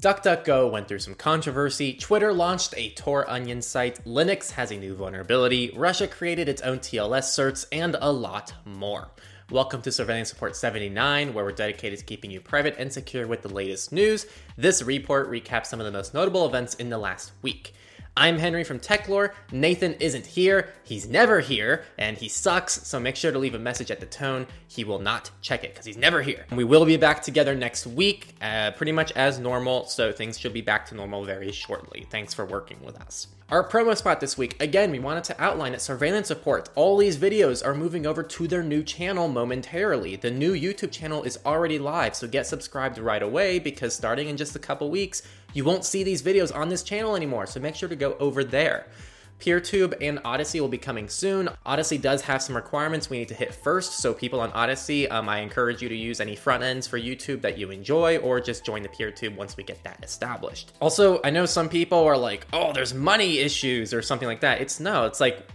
DuckDuckGo went through some controversy, Twitter launched a Tor Onion site, Linux has a new vulnerability, Russia created its own TLS certs, and a lot more. Welcome to Surveillance Report 79, where we're dedicated to keeping you private and secure with the latest news. This report recaps some of the most notable events in the last week. I'm Henry from Techlore. Nathan isn't here. He's never here, and he sucks, so make sure to leave a message at the tone. He will not check it because he's never here. We will be back together next week, uh, pretty much as normal, so things should be back to normal very shortly. Thanks for working with us. Our promo spot this week, again, we wanted to outline that Surveillance Report, All these videos are moving over to their new channel momentarily. The new YouTube channel is already live, so get subscribed right away because starting in just a couple weeks, you won't see these videos on this channel anymore, so make sure to go over there. PeerTube and Odysee will be coming soon. Odysee does have some requirements we need to hit first, so people on Odysee, um, I encourage you to use any front ends for YouTube that you enjoy, or just join the PeerTube once we get that established. Also, I know some people are like, oh, there's money issues or something like that. It's no, it's like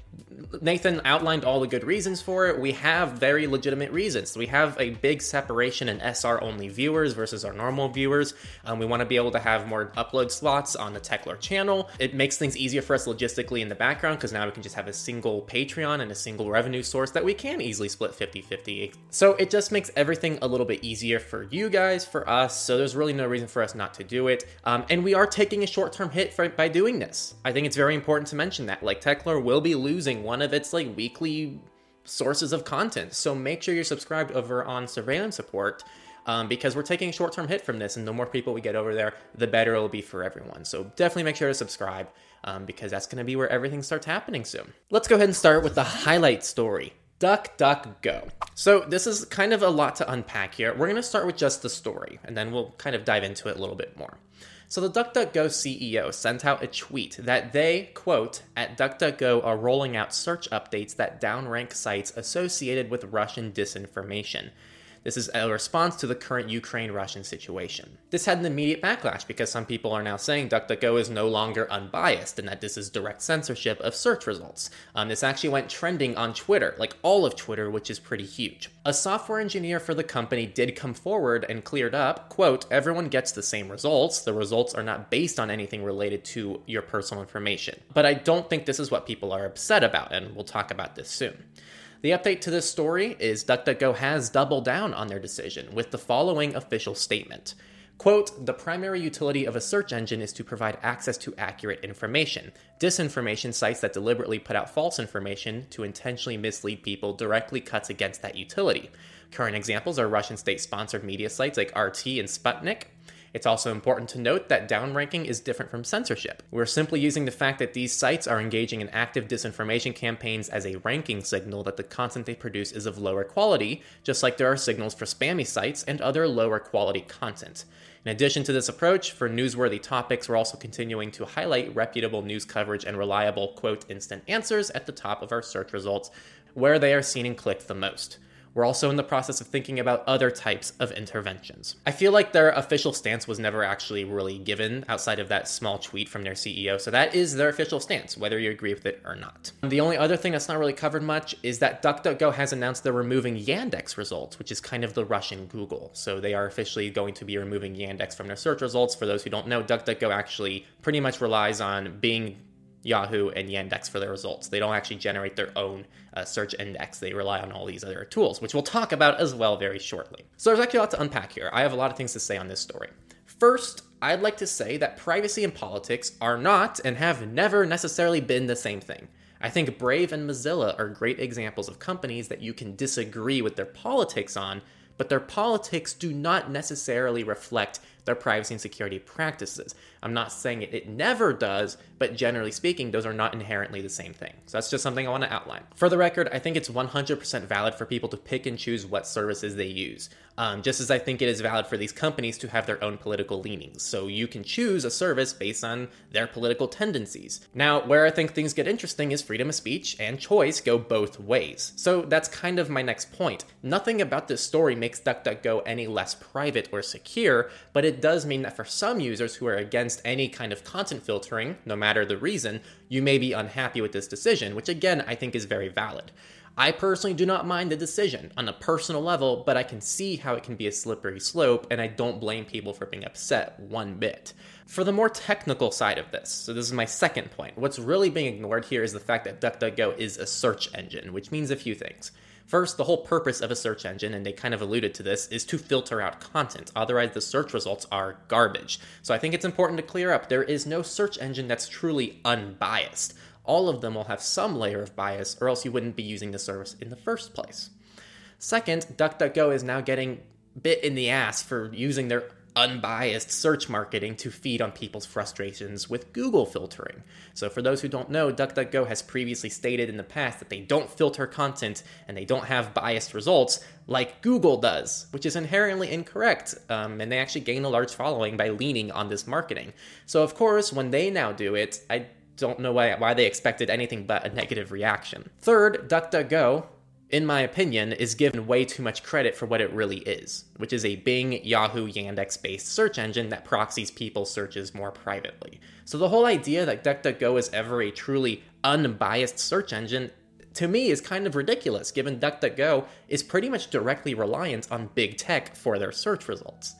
Nathan outlined all the good reasons for it. We have very legitimate reasons. We have a big separation in SR only viewers versus our normal viewers. Um, we want to be able to have more upload slots on the Techlore channel. It makes things easier for us logistically in the background because now we can just have a single Patreon and a single revenue source that we can easily split 50 50. So it just makes everything a little bit easier for you guys, for us. So there's really no reason for us not to do it. Um, and we are taking a short term hit for, by doing this. I think it's very important to mention that. Like, Techlore will be losing one of its like weekly sources of content. So make sure you're subscribed over on Surveillance Report Um, because we're taking a short term hit from this, and the more people we get over there, the better it'll be for everyone. So definitely make sure to subscribe um, because that's going to be where everything starts happening soon. Let's go ahead and start with the highlight story. Duck, duck, go. So, this is kind of a lot to unpack here. We're going to start with just the story, and then we'll kind of dive into it a little bit more. So the DuckDuckGo CEO sent out a tweet that they, quote, at DuckDuckGo are rolling out search updates that downrank sites associated with Russian disinformation. This is a response to the current Ukraine Russian situation. This had an immediate backlash because some people are now saying DuckDuckGo is no longer unbiased and that this is direct censorship of search results. Um, this actually went trending on Twitter, like all of Twitter, which is pretty huge. A software engineer for the company did come forward and cleared up, quote, everyone gets the same results. The results are not based on anything related to your personal information. But I don't think this is what people are upset about, and we'll talk about this soon. The update to this story is DuckDuckGo has doubled down on their decision with the following official statement. Quote, the primary utility of a search engine is to provide access to accurate information. Disinformation sites that deliberately put out false information to intentionally mislead people directly cuts against that utility. Current examples are Russian state sponsored media sites like RT and Sputnik, it's also important to note that downranking is different from censorship. We're simply using the fact that these sites are engaging in active disinformation campaigns as a ranking signal that the content they produce is of lower quality, just like there are signals for spammy sites and other lower quality content. In addition to this approach, for newsworthy topics, we're also continuing to highlight reputable news coverage and reliable, quote, instant answers at the top of our search results where they are seen and clicked the most. We're also in the process of thinking about other types of interventions. I feel like their official stance was never actually really given outside of that small tweet from their CEO, so that is their official stance, whether you agree with it or not. The only other thing that's not really covered much is that DuckDuckGo has announced they're removing Yandex results, which is kind of the Russian Google. So they are officially going to be removing Yandex from their search results. For those who don't know, DuckDuckGo actually pretty much relies on Bing Yahoo, and Yandex for their results. They don't actually generate their own uh, search index. They rely on all these other tools, which we'll talk about as well very shortly. So there's actually a lot to unpack here. I have a lot of things to say on this story. First, I'd like to say that privacy and politics are not and have never necessarily been the same thing. I think Brave and Mozilla are great examples of companies that you can disagree with their politics on, but their politics do not necessarily reflect their privacy and security practices. I'm not saying it, it never does, but generally speaking, those are not inherently the same thing. So that's just something I want to outline. For the record, I think it's 100% valid for people to pick and choose what services they use. Um, just as I think it is valid for these companies to have their own political leanings. So you can choose a service based on their political tendencies. Now, where I think things get interesting is freedom of speech and choice go both ways. So that's kind of my next point. Nothing about this story makes DuckDuckGo any less private or secure, but it does mean that for some users who are against any kind of content filtering, no matter the reason, you may be unhappy with this decision, which again I think is very valid. I personally do not mind the decision on a personal level, but I can see how it can be a slippery slope, and I don't blame people for being upset one bit. For the more technical side of this, so this is my second point, what's really being ignored here is the fact that DuckDuckGo is a search engine, which means a few things. First, the whole purpose of a search engine, and they kind of alluded to this, is to filter out content. Otherwise, the search results are garbage. So I think it's important to clear up there is no search engine that's truly unbiased. All of them will have some layer of bias, or else you wouldn't be using the service in the first place. Second, DuckDuckGo is now getting bit in the ass for using their unbiased search marketing to feed on people's frustrations with Google filtering. So, for those who don't know, DuckDuckGo has previously stated in the past that they don't filter content and they don't have biased results like Google does, which is inherently incorrect. Um, and they actually gain a large following by leaning on this marketing. So, of course, when they now do it, I don't know why, why they expected anything but a negative reaction. Third, DuckDuckGo in my opinion, is given way too much credit for what it really is, which is a Bing, Yahoo, Yandex based search engine that proxies people's searches more privately. So the whole idea that DuckDuckGo is ever a truly unbiased search engine to me is kind of ridiculous given DuckDuckGo is pretty much directly reliant on big tech for their search results.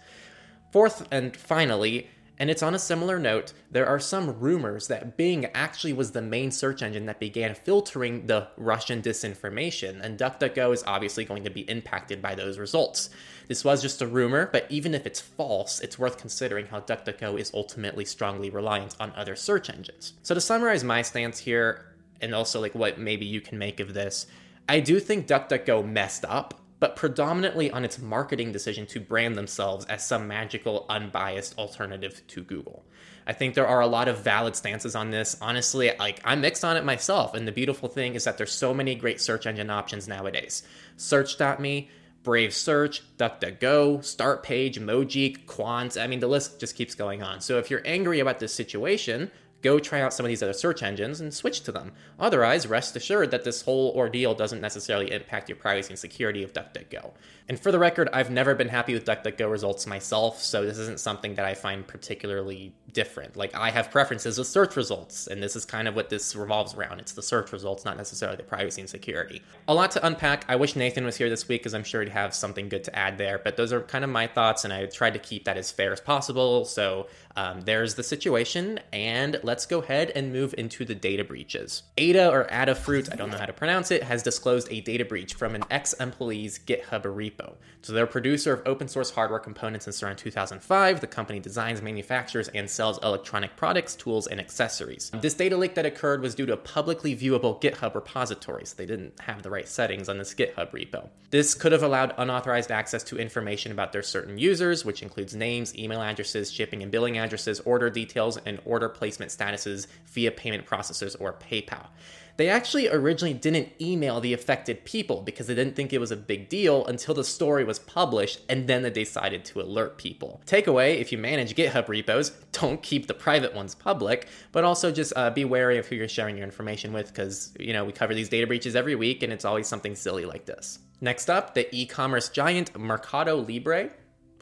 Fourth and finally, and it's on a similar note, there are some rumors that Bing actually was the main search engine that began filtering the Russian disinformation, and DuckDuckGo is obviously going to be impacted by those results. This was just a rumor, but even if it's false, it's worth considering how DuckDuckGo is ultimately strongly reliant on other search engines. So to summarize my stance here, and also like what maybe you can make of this, I do think DuckDuckGo messed up but predominantly on its marketing decision to brand themselves as some magical, unbiased alternative to Google. I think there are a lot of valid stances on this. Honestly, like I'm mixed on it myself, and the beautiful thing is that there's so many great search engine options nowadays. Search.me, Brave Search, DuckDuckGo, Startpage, Mojeek, Qwant. I mean, the list just keeps going on. So if you're angry about this situation, go try out some of these other search engines and switch to them. Otherwise, rest assured that this whole ordeal doesn't necessarily impact your privacy and security of DuckDuckGo. And for the record, I've never been happy with DuckDuckGo results myself, so this isn't something that I find particularly different. Like, I have preferences with search results, and this is kind of what this revolves around. It's the search results, not necessarily the privacy and security. A lot to unpack. I wish Nathan was here this week because I'm sure he'd have something good to add there, but those are kind of my thoughts, and I tried to keep that as fair as possible. So um, there's the situation, and let's go ahead and move into the data breaches. Ada or Adafruit, I don't know how to pronounce it, has disclosed a data breach from an ex-employee's GitHub repo. So they're a producer of open source hardware components since around 2005. The company designs, manufactures, and sells electronic products, tools, and accessories. This data leak that occurred was due to publicly viewable GitHub repository, so they didn't have the right settings on this GitHub repo. This could have allowed unauthorized access to information about their certain users, which includes names, email addresses, shipping and billing addresses, order details, and order placement statuses via payment processors or PayPal. They actually originally didn't email the affected people because they didn't think it was a big deal until the story was published and then they decided to alert people. Takeaway if you manage GitHub repos, don't keep the private ones public, but also just uh, be wary of who you're sharing your information with because, you know, we cover these data breaches every week and it's always something silly like this. Next up, the e commerce giant Mercado Libre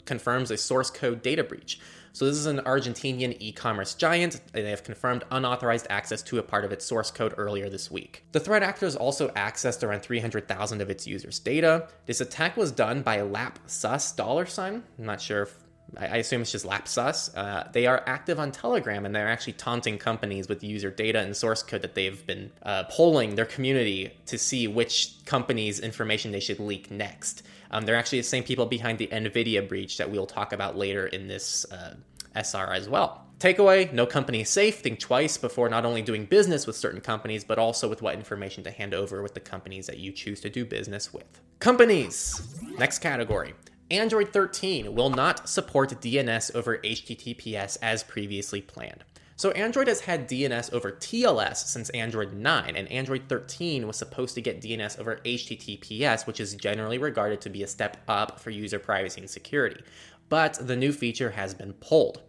confirms a source code data breach. So this is an Argentinian e-commerce giant, and they have confirmed unauthorized access to a part of its source code earlier this week. The threat actors also accessed around 300,000 of its users' data. This attack was done by LapSus dollar sign. I'm not sure if I assume it's just LapSus. Uh, they are active on Telegram and they're actually taunting companies with user data and source code that they've been uh, polling their community to see which company's information they should leak next. Um, they're actually the same people behind the NVIDIA breach that we'll talk about later in this uh, SR as well. Takeaway no company is safe. Think twice before not only doing business with certain companies, but also with what information to hand over with the companies that you choose to do business with. Companies. Next category. Android 13 will not support DNS over HTTPS as previously planned. So, Android has had DNS over TLS since Android 9, and Android 13 was supposed to get DNS over HTTPS, which is generally regarded to be a step up for user privacy and security. But the new feature has been pulled.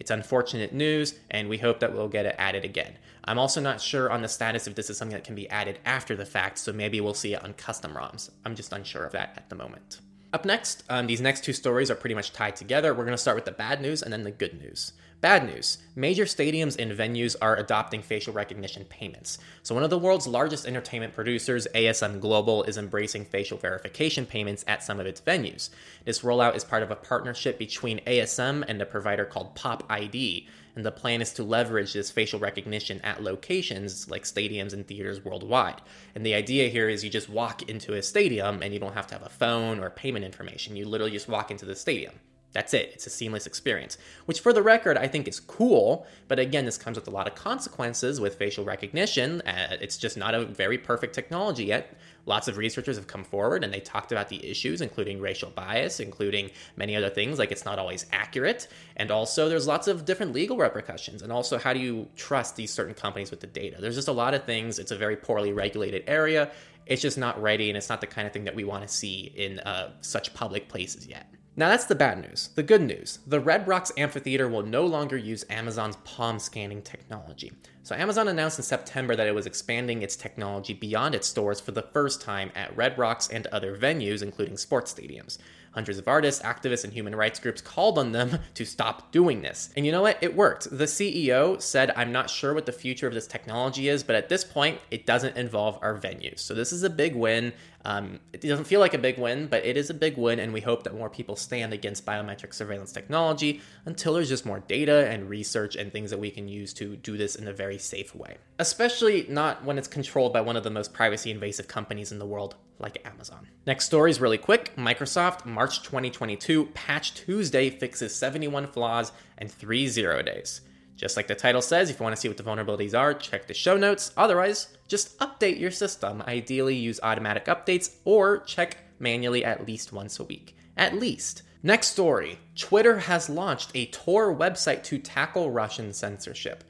It's unfortunate news, and we hope that we'll get it added again. I'm also not sure on the status if this is something that can be added after the fact, so maybe we'll see it on custom ROMs. I'm just unsure of that at the moment. Up next, um, these next two stories are pretty much tied together. We're going to start with the bad news and then the good news. Bad news major stadiums and venues are adopting facial recognition payments. So, one of the world's largest entertainment producers, ASM Global, is embracing facial verification payments at some of its venues. This rollout is part of a partnership between ASM and a provider called Pop ID. And the plan is to leverage this facial recognition at locations like stadiums and theaters worldwide. And the idea here is you just walk into a stadium and you don't have to have a phone or payment information. You literally just walk into the stadium. That's it. It's a seamless experience, which for the record, I think is cool. But again, this comes with a lot of consequences with facial recognition. Uh, it's just not a very perfect technology yet. Lots of researchers have come forward and they talked about the issues, including racial bias, including many other things, like it's not always accurate. And also, there's lots of different legal repercussions. And also, how do you trust these certain companies with the data? There's just a lot of things. It's a very poorly regulated area. It's just not ready, and it's not the kind of thing that we want to see in uh, such public places yet. Now that's the bad news. The good news the Red Rocks Amphitheater will no longer use Amazon's palm scanning technology. So, Amazon announced in September that it was expanding its technology beyond its stores for the first time at Red Rocks and other venues, including sports stadiums. Hundreds of artists, activists, and human rights groups called on them to stop doing this. And you know what? It worked. The CEO said, I'm not sure what the future of this technology is, but at this point, it doesn't involve our venues. So this is a big win. Um, it doesn't feel like a big win, but it is a big win, and we hope that more people stand against biometric surveillance technology until there's just more data and research and things that we can use to do this in a very safe way. Especially not when it's controlled by one of the most privacy invasive companies in the world, like Amazon. Next story is really quick. Microsoft, March 2022, Patch Tuesday fixes 71 flaws and three zero days. Just like the title says, if you want to see what the vulnerabilities are, check the show notes. Otherwise, just update your system. Ideally, use automatic updates or check manually at least once a week. At least. Next story Twitter has launched a Tor website to tackle Russian censorship.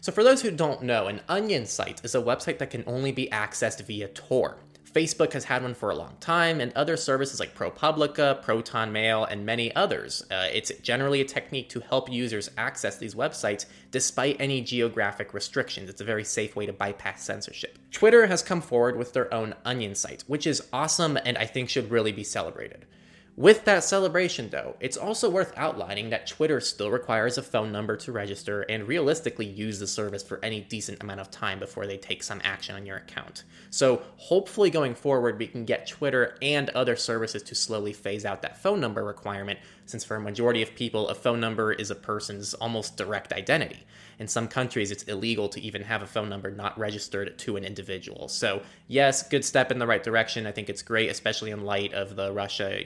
So, for those who don't know, an Onion site is a website that can only be accessed via Tor. Facebook has had one for a long time, and other services like ProPublica, Proton Mail, and many others. Uh, it's generally a technique to help users access these websites despite any geographic restrictions. It's a very safe way to bypass censorship. Twitter has come forward with their own Onion site, which is awesome and I think should really be celebrated. With that celebration, though, it's also worth outlining that Twitter still requires a phone number to register and realistically use the service for any decent amount of time before they take some action on your account. So, hopefully, going forward, we can get Twitter and other services to slowly phase out that phone number requirement, since for a majority of people, a phone number is a person's almost direct identity. In some countries, it's illegal to even have a phone number not registered to an individual. So, yes, good step in the right direction. I think it's great, especially in light of the Russia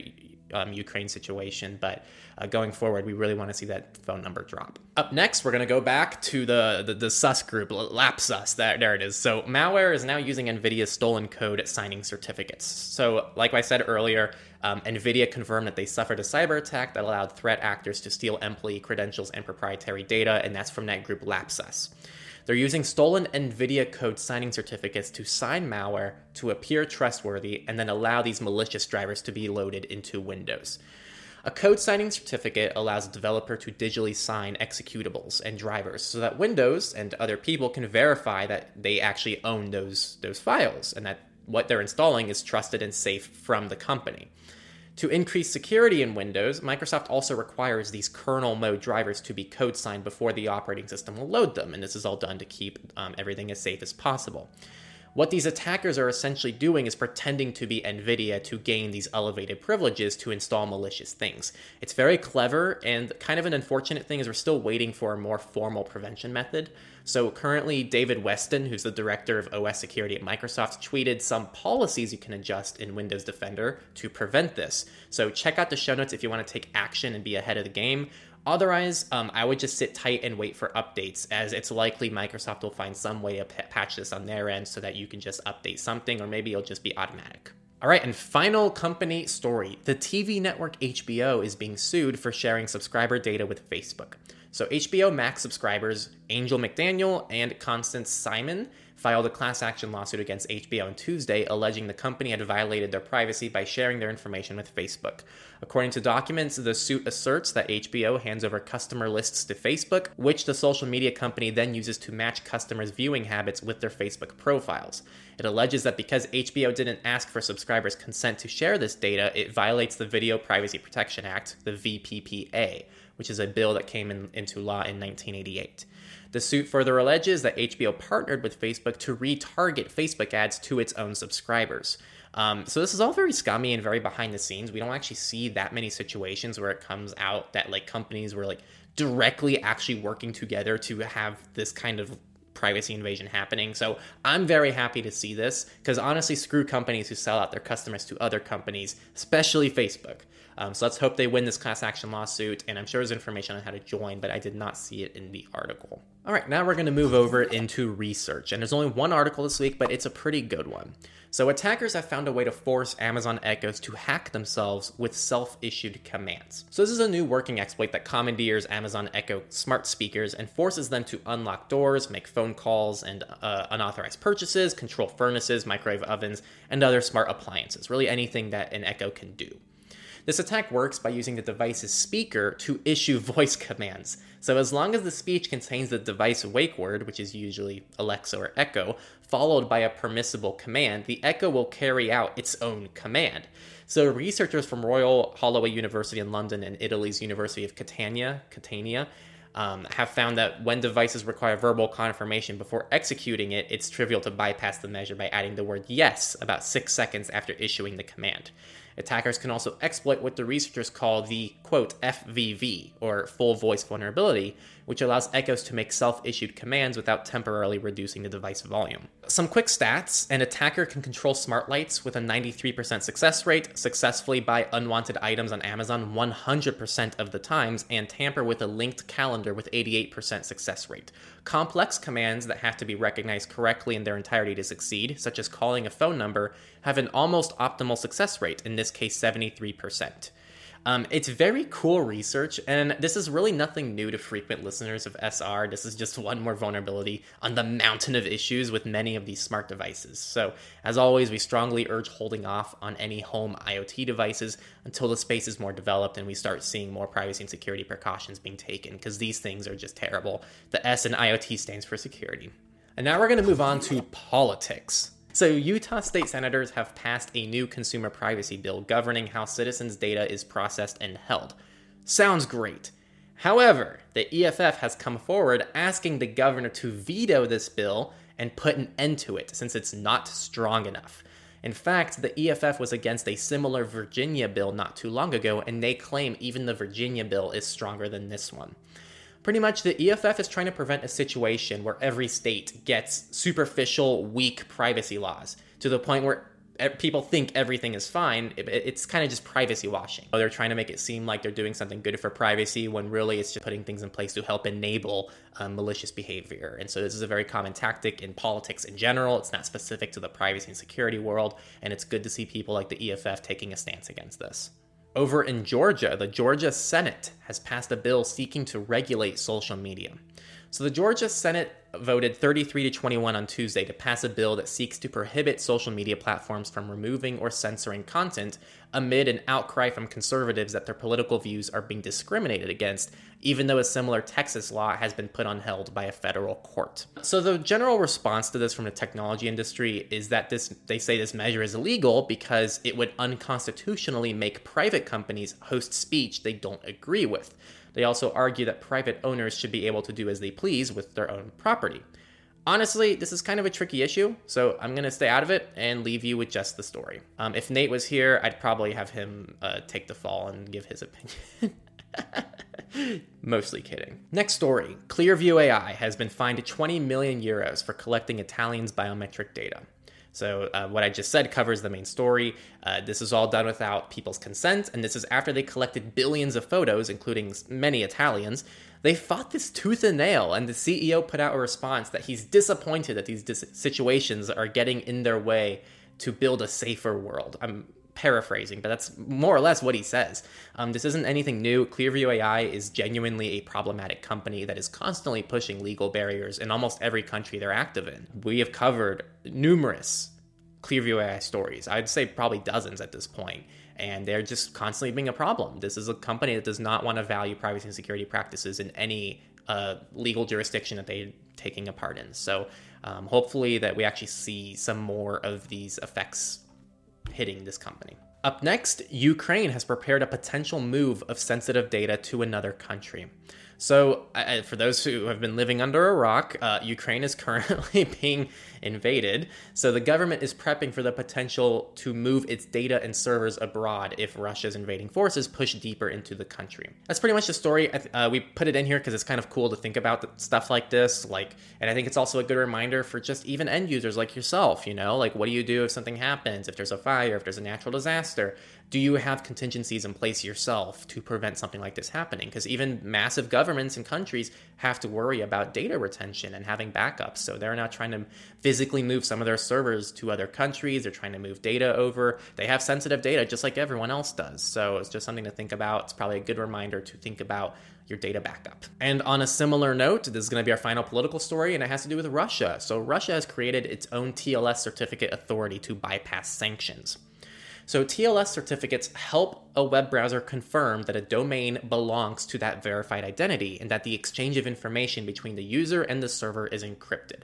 um, Ukraine situation. But uh, going forward, we really want to see that phone number drop. Up next, we're going to go back to the, the, the sus group, Lapsus. There, there it is. So malware is now using NVIDIA's stolen code signing certificates. So, like I said earlier, um, NVIDIA confirmed that they suffered a cyber attack that allowed threat actors to steal employee credentials and proprietary data, and that's from that group Lapsus. They're using stolen NVIDIA code signing certificates to sign malware to appear trustworthy and then allow these malicious drivers to be loaded into Windows. A code signing certificate allows a developer to digitally sign executables and drivers so that Windows and other people can verify that they actually own those, those files and that what they're installing is trusted and safe from the company. To increase security in Windows, Microsoft also requires these kernel mode drivers to be code signed before the operating system will load them, and this is all done to keep um, everything as safe as possible. What these attackers are essentially doing is pretending to be NVIDIA to gain these elevated privileges to install malicious things. It's very clever, and kind of an unfortunate thing is we're still waiting for a more formal prevention method. So currently, David Weston, who's the director of OS security at Microsoft, tweeted some policies you can adjust in Windows Defender to prevent this. So check out the show notes if you want to take action and be ahead of the game. Otherwise, um, I would just sit tight and wait for updates, as it's likely Microsoft will find some way to p- patch this on their end so that you can just update something, or maybe it'll just be automatic. All right, and final company story. The TV network HBO is being sued for sharing subscriber data with Facebook. So, HBO Max subscribers Angel McDaniel and Constance Simon filed a class action lawsuit against HBO on Tuesday, alleging the company had violated their privacy by sharing their information with Facebook. According to documents, the suit asserts that HBO hands over customer lists to Facebook, which the social media company then uses to match customers' viewing habits with their Facebook profiles. It alleges that because HBO didn't ask for subscribers' consent to share this data, it violates the Video Privacy Protection Act, the VPPA which is a bill that came in, into law in 1988. The suit further alleges that HBO partnered with Facebook to retarget Facebook ads to its own subscribers. Um, so this is all very scummy and very behind the scenes. We don't actually see that many situations where it comes out that like companies were like directly actually working together to have this kind of privacy invasion happening. So I'm very happy to see this because honestly, screw companies who sell out their customers to other companies, especially Facebook. Um, so let's hope they win this class action lawsuit. And I'm sure there's information on how to join, but I did not see it in the article. All right, now we're going to move over into research. And there's only one article this week, but it's a pretty good one. So, attackers have found a way to force Amazon Echoes to hack themselves with self issued commands. So, this is a new working exploit that commandeers Amazon Echo smart speakers and forces them to unlock doors, make phone calls and uh, unauthorized purchases, control furnaces, microwave ovens, and other smart appliances. Really, anything that an Echo can do. This attack works by using the device's speaker to issue voice commands. So, as long as the speech contains the device wake word, which is usually Alexa or Echo, followed by a permissible command, the Echo will carry out its own command. So, researchers from Royal Holloway University in London and Italy's University of Catania, Catania um, have found that when devices require verbal confirmation before executing it, it's trivial to bypass the measure by adding the word yes about six seconds after issuing the command. Attackers can also exploit what the researchers call the quote FVV, or full voice vulnerability, which allows Echoes to make self issued commands without temporarily reducing the device volume. Some quick stats an attacker can control smart lights with a 93% success rate, successfully buy unwanted items on Amazon 100% of the times, and tamper with a linked calendar with 88% success rate. Complex commands that have to be recognized correctly in their entirety to succeed, such as calling a phone number, have an almost optimal success rate, in this case 73%. Um, it's very cool research, and this is really nothing new to frequent listeners of SR. This is just one more vulnerability on the mountain of issues with many of these smart devices. So, as always, we strongly urge holding off on any home IoT devices until the space is more developed and we start seeing more privacy and security precautions being taken, because these things are just terrible. The S in IoT stands for security. And now we're going to move on to politics. So, Utah state senators have passed a new consumer privacy bill governing how citizens' data is processed and held. Sounds great. However, the EFF has come forward asking the governor to veto this bill and put an end to it since it's not strong enough. In fact, the EFF was against a similar Virginia bill not too long ago, and they claim even the Virginia bill is stronger than this one. Pretty much, the EFF is trying to prevent a situation where every state gets superficial, weak privacy laws to the point where people think everything is fine. It's kind of just privacy washing. They're trying to make it seem like they're doing something good for privacy when really it's just putting things in place to help enable um, malicious behavior. And so this is a very common tactic in politics in general. It's not specific to the privacy and security world. And it's good to see people like the EFF taking a stance against this. Over in Georgia, the Georgia Senate has passed a bill seeking to regulate social media. So the Georgia Senate voted 33 to 21 on Tuesday to pass a bill that seeks to prohibit social media platforms from removing or censoring content amid an outcry from conservatives that their political views are being discriminated against, even though a similar Texas law has been put on hold by a federal court. So the general response to this from the technology industry is that this they say this measure is illegal because it would unconstitutionally make private companies host speech they don't agree with. They also argue that private owners should be able to do as they please with their own property. Honestly, this is kind of a tricky issue, so I'm going to stay out of it and leave you with just the story. Um, if Nate was here, I'd probably have him uh, take the fall and give his opinion. Mostly kidding. Next story Clearview AI has been fined 20 million euros for collecting Italians' biometric data. So, uh, what I just said covers the main story. Uh, this is all done without people's consent, and this is after they collected billions of photos, including many Italians. They fought this tooth and nail, and the CEO put out a response that he's disappointed that these dis- situations are getting in their way to build a safer world. I'm paraphrasing, but that's more or less what he says. Um, this isn't anything new. Clearview AI is genuinely a problematic company that is constantly pushing legal barriers in almost every country they're active in. We have covered numerous Clearview AI stories. I'd say probably dozens at this point, and they're just constantly being a problem. This is a company that does not want to value privacy and security practices in any uh, legal jurisdiction that they're taking a part in. So um, hopefully that we actually see some more of these effects hitting this company. Up next, Ukraine has prepared a potential move of sensitive data to another country. So, uh, for those who have been living under a rock, uh, Ukraine is currently being invaded. So, the government is prepping for the potential to move its data and servers abroad if Russia's invading forces push deeper into the country. That's pretty much the story. Uh, we put it in here because it's kind of cool to think about stuff like this. Like, and I think it's also a good reminder for just even end users like yourself. You know, like what do you do if something happens? If there's a fire, if there's a natural disaster, do you have contingencies in place yourself to prevent something like this happening? Because even massive governments and countries have to worry about data retention and having backups. So they're not trying to physically move some of their servers to other countries. They're trying to move data over. They have sensitive data just like everyone else does. So it's just something to think about. It's probably a good reminder to think about your data backup. And on a similar note, this is going to be our final political story, and it has to do with Russia. So Russia has created its own TLS certificate authority to bypass sanctions. So TLS certificates help a web browser confirm that a domain belongs to that verified identity and that the exchange of information between the user and the server is encrypted.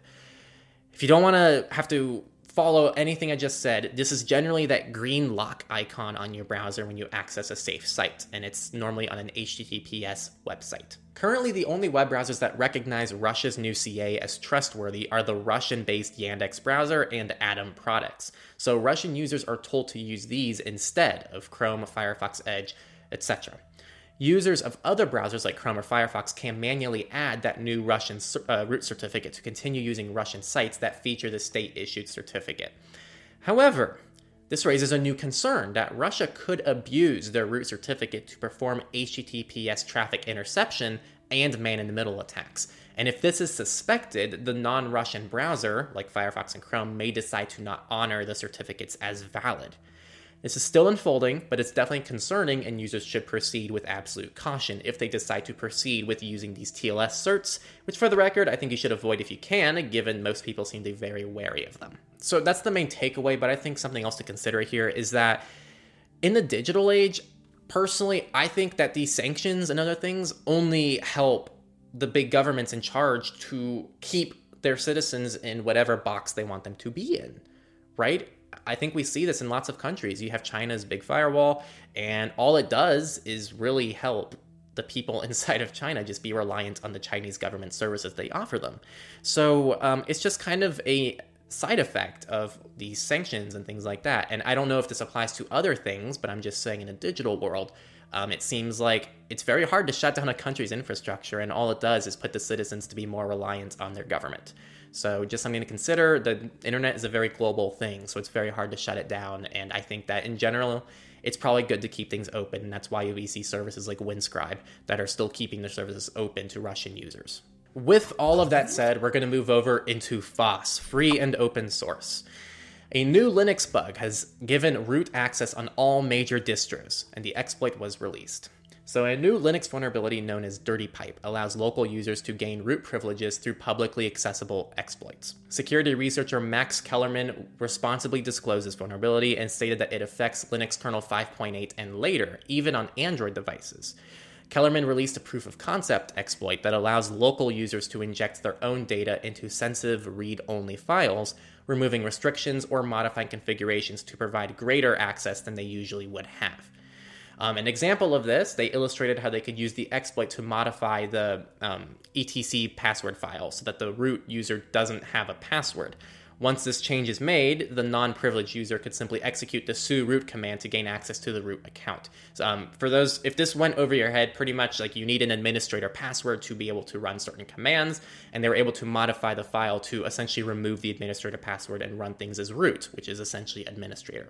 If you don't want to have to follow anything I just said, this is generally that green lock icon on your browser when you access a safe site, and it's normally on an HTTPS website. Currently, the only web browsers that recognize Russia's new CA as trustworthy are the Russian based Yandex browser and Atom products. So, Russian users are told to use these instead of Chrome, Firefox, Edge, etc users of other browsers like Chrome or Firefox can manually add that new Russian uh, root certificate to continue using Russian sites that feature the state issued certificate. However, this raises a new concern that Russia could abuse their root certificate to perform HTTPS traffic interception and man in the middle attacks. And if this is suspected, the non Russian browser, like Firefox and Chrome, may decide to not honor the certificates as valid. This is still unfolding, but it's definitely concerning, and users should proceed with absolute caution if they decide to proceed with using these TLS certs, which, for the record, I think you should avoid if you can, given most people seem to be very wary of them. So that's the main takeaway, but I think something else to consider here is that in the digital age, personally, I think that these sanctions and other things only help the big governments in charge to keep their citizens in whatever box they want them to be in, right? I think we see this in lots of countries. You have China's big firewall, and all it does is really help the people inside of China just be reliant on the Chinese government services they offer them. So um, it's just kind of a side effect of these sanctions and things like that. And I don't know if this applies to other things, but I'm just saying in a digital world, um, it seems like it's very hard to shut down a country's infrastructure, and all it does is put the citizens to be more reliant on their government. So just something to consider. The internet is a very global thing, so it's very hard to shut it down. And I think that in general, it's probably good to keep things open. And that's why we see services like Windscribe that are still keeping their services open to Russian users. With all of that said, we're going to move over into FOSS, free and open source. A new Linux bug has given root access on all major distros, and the exploit was released. So, a new Linux vulnerability known as Dirty Pipe allows local users to gain root privileges through publicly accessible exploits. Security researcher Max Kellermann responsibly disclosed this vulnerability and stated that it affects Linux kernel 5.8 and later, even on Android devices. Kellermann released a proof of concept exploit that allows local users to inject their own data into sensitive read only files, removing restrictions or modifying configurations to provide greater access than they usually would have. Um, an example of this, they illustrated how they could use the exploit to modify the um, etc password file so that the root user doesn't have a password. Once this change is made, the non-privileged user could simply execute the su root command to gain access to the root account. So, um, for those, if this went over your head, pretty much like you need an administrator password to be able to run certain commands, and they were able to modify the file to essentially remove the administrator password and run things as root, which is essentially administrator.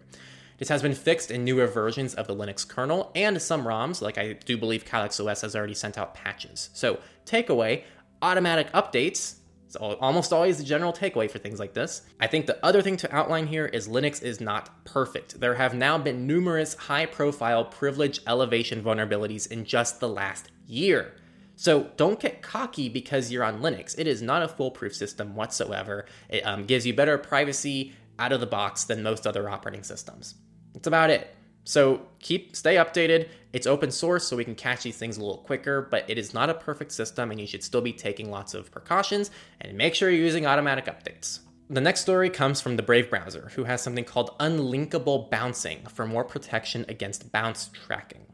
This has been fixed in newer versions of the Linux kernel and some ROMs, like I do believe Calyx OS has already sent out patches. So, takeaway automatic updates. It's almost always the general takeaway for things like this. I think the other thing to outline here is Linux is not perfect. There have now been numerous high profile privilege elevation vulnerabilities in just the last year. So don't get cocky because you're on Linux. It is not a foolproof system whatsoever. It um, gives you better privacy out of the box than most other operating systems. That's about it. So keep stay updated. It's open source, so we can catch these things a little quicker, but it is not a perfect system, and you should still be taking lots of precautions and make sure you're using automatic updates. The next story comes from the Brave browser, who has something called unlinkable bouncing for more protection against bounce tracking.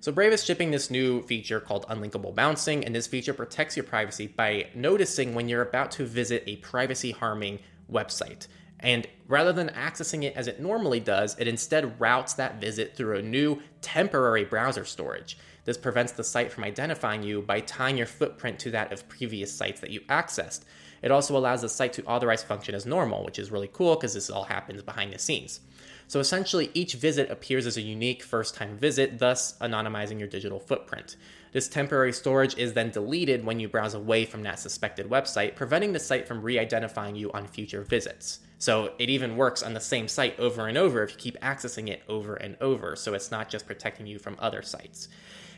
So Brave is shipping this new feature called unlinkable bouncing, and this feature protects your privacy by noticing when you're about to visit a privacy harming website. And rather than accessing it as it normally does, it instead routes that visit through a new temporary browser storage. This prevents the site from identifying you by tying your footprint to that of previous sites that you accessed. It also allows the site to authorize function as normal, which is really cool because this all happens behind the scenes. So essentially, each visit appears as a unique first time visit, thus anonymizing your digital footprint. This temporary storage is then deleted when you browse away from that suspected website, preventing the site from re identifying you on future visits. So it even works on the same site over and over if you keep accessing it over and over. So it's not just protecting you from other sites.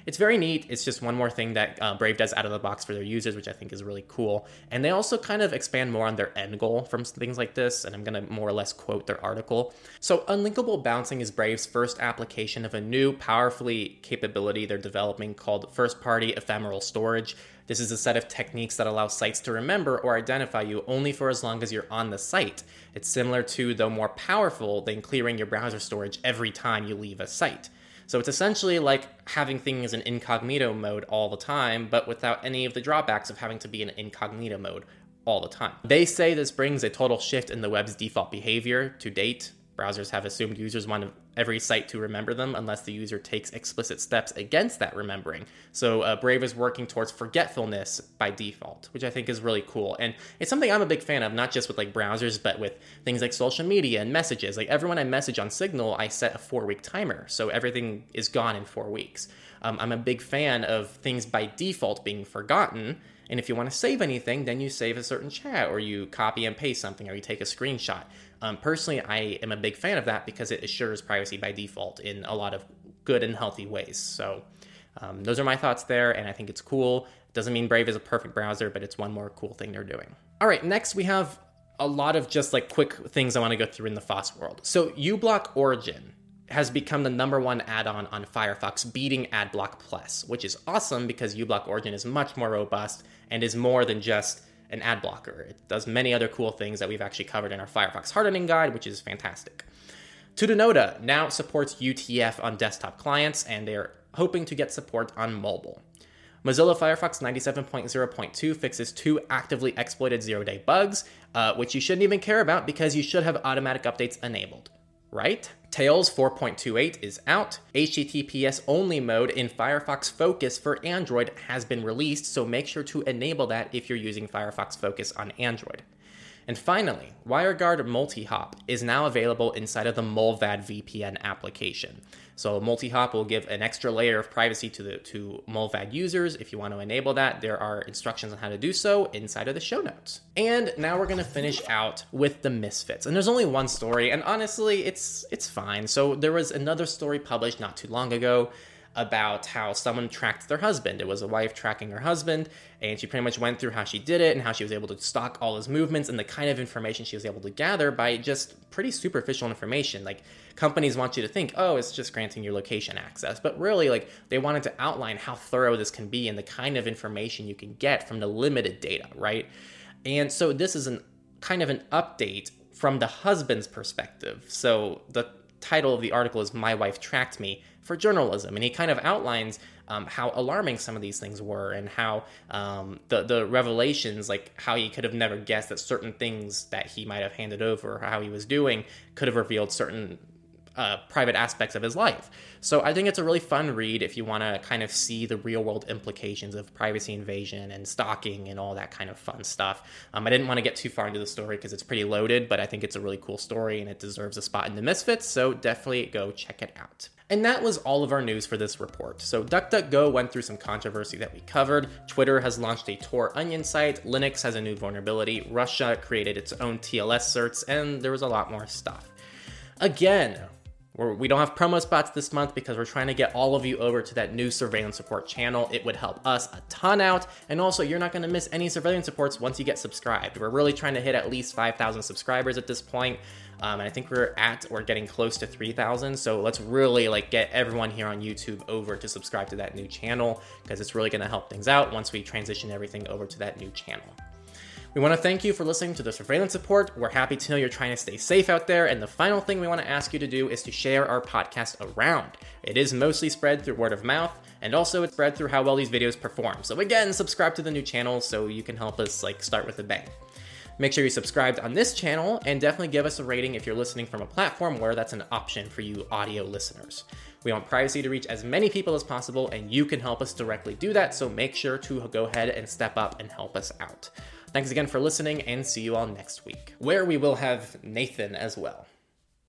It's very neat. It's just one more thing that uh, Brave does out of the box for their users, which I think is really cool. And they also kind of expand more on their end goal from things like this. And I'm going to more or less quote their article. So, unlinkable bouncing is Brave's first application of a new, powerfully capability they're developing called first party ephemeral storage. This is a set of techniques that allow sites to remember or identify you only for as long as you're on the site. It's similar to, though more powerful, than clearing your browser storage every time you leave a site. So it's essentially like having things in incognito mode all the time, but without any of the drawbacks of having to be in incognito mode all the time. They say this brings a total shift in the web's default behavior to date. Browsers have assumed users want every site to remember them unless the user takes explicit steps against that remembering. So uh, Brave is working towards forgetfulness by default, which I think is really cool. And it's something I'm a big fan of, not just with like browsers, but with things like social media and messages. Like everyone I message on Signal, I set a four week timer. So everything is gone in four weeks. Um, I'm a big fan of things by default being forgotten. And if you want to save anything, then you save a certain chat or you copy and paste something or you take a screenshot. Um, personally, I am a big fan of that because it assures privacy by default in a lot of good and healthy ways. So, um, those are my thoughts there, and I think it's cool. Doesn't mean Brave is a perfect browser, but it's one more cool thing they're doing. All right, next we have a lot of just like quick things I want to go through in the FOSS world. So, uBlock Origin has become the number one add-on on Firefox, beating AdBlock Plus, which is awesome because uBlock Origin is much more robust and is more than just an ad blocker. It does many other cool things that we've actually covered in our Firefox hardening guide, which is fantastic. Tutanota now supports U2F on desktop clients, and they're hoping to get support on mobile. Mozilla Firefox 97.0.2 fixes two actively exploited zero day bugs, uh, which you shouldn't even care about because you should have automatic updates enabled, right? Tails 4.28 is out. HTTPS only mode in Firefox Focus for Android has been released, so make sure to enable that if you're using Firefox Focus on Android. And finally, WireGuard Multi-Hop is now available inside of the Mullvad VPN application. So multi-hop will give an extra layer of privacy to the to Mullvad users. If you want to enable that, there are instructions on how to do so inside of the show notes. And now we're gonna finish out with the misfits. And there's only one story, and honestly, it's it's fine. So there was another story published not too long ago about how someone tracked their husband. It was a wife tracking her husband, and she pretty much went through how she did it and how she was able to stalk all his movements and the kind of information she was able to gather by just pretty superficial information. Like companies want you to think, oh, it's just granting your location access, but really, like they wanted to outline how thorough this can be and the kind of information you can get from the limited data, right? And so this is an kind of an update from the husband's perspective. So the title of the article is My Wife Tracked Me for journalism. And he kind of outlines um, how alarming some of these things were and how um, the, the revelations, like how he could have never guessed that certain things that he might have handed over or how he was doing could have revealed certain uh, private aspects of his life. So I think it's a really fun read if you want to kind of see the real world implications of privacy invasion and stalking and all that kind of fun stuff. Um, I didn't want to get too far into the story because it's pretty loaded, but I think it's a really cool story and it deserves a spot in the Misfits. So definitely go check it out. And that was all of our news for this report. So DuckDuckGo went through some controversy that we covered. Twitter has launched a Tor Onion site. Linux has a new vulnerability. Russia created its own TLS certs, and there was a lot more stuff. Again, we're, we do not have promo spots this month because we're trying to get all of you over to that new surveillance report channel. It would help us a ton out. And also, you're not going to miss any surveillance reports once you get subscribed. We're really trying to hit at least 5,000 subscribers at this point. Um, and I think we're at or getting close to 3,000. So let's really like get everyone here on YouTube over to subscribe to that new channel because it's really going to help things out once we transition everything over to that new channel. We want to thank you for listening to the surveillance report. We're happy to know you're trying to stay safe out there. And the final thing we want to ask you to do is to share our podcast around. It is mostly spread through word of mouth, and also it's spread through how well these videos perform. So again, subscribe to the new channel so you can help us like start with a bang. Make sure you subscribed on this channel and definitely give us a rating if you're listening from a platform where that's an option for you audio listeners. We want privacy to reach as many people as possible, and you can help us directly do that, so make sure to go ahead and step up and help us out. Thanks again for listening, and see you all next week, where we will have Nathan as well.